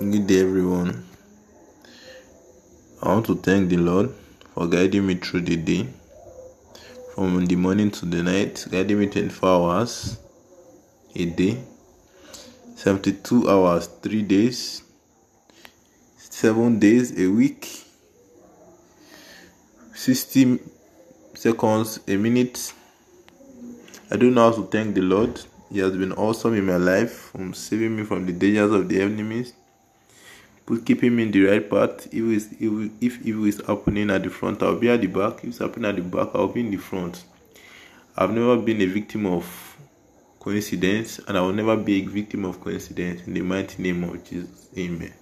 Good day, everyone. I want to thank the Lord for guiding me through the day from the morning to the night, guiding me 24 hours a day, 72 hours, 3 days, 7 days a week, 60 seconds a minute. I don't know how to thank the Lord. He has been awesome in my life, from saving me from the dangers of the enemies, put keeping me in the right path. If, it's, if, if evil is happening at the front, I'll be at the back. If it's happening at the back, I'll be in the front. I've never been a victim of coincidence, and I will never be a victim of coincidence. In the mighty name of Jesus, Amen.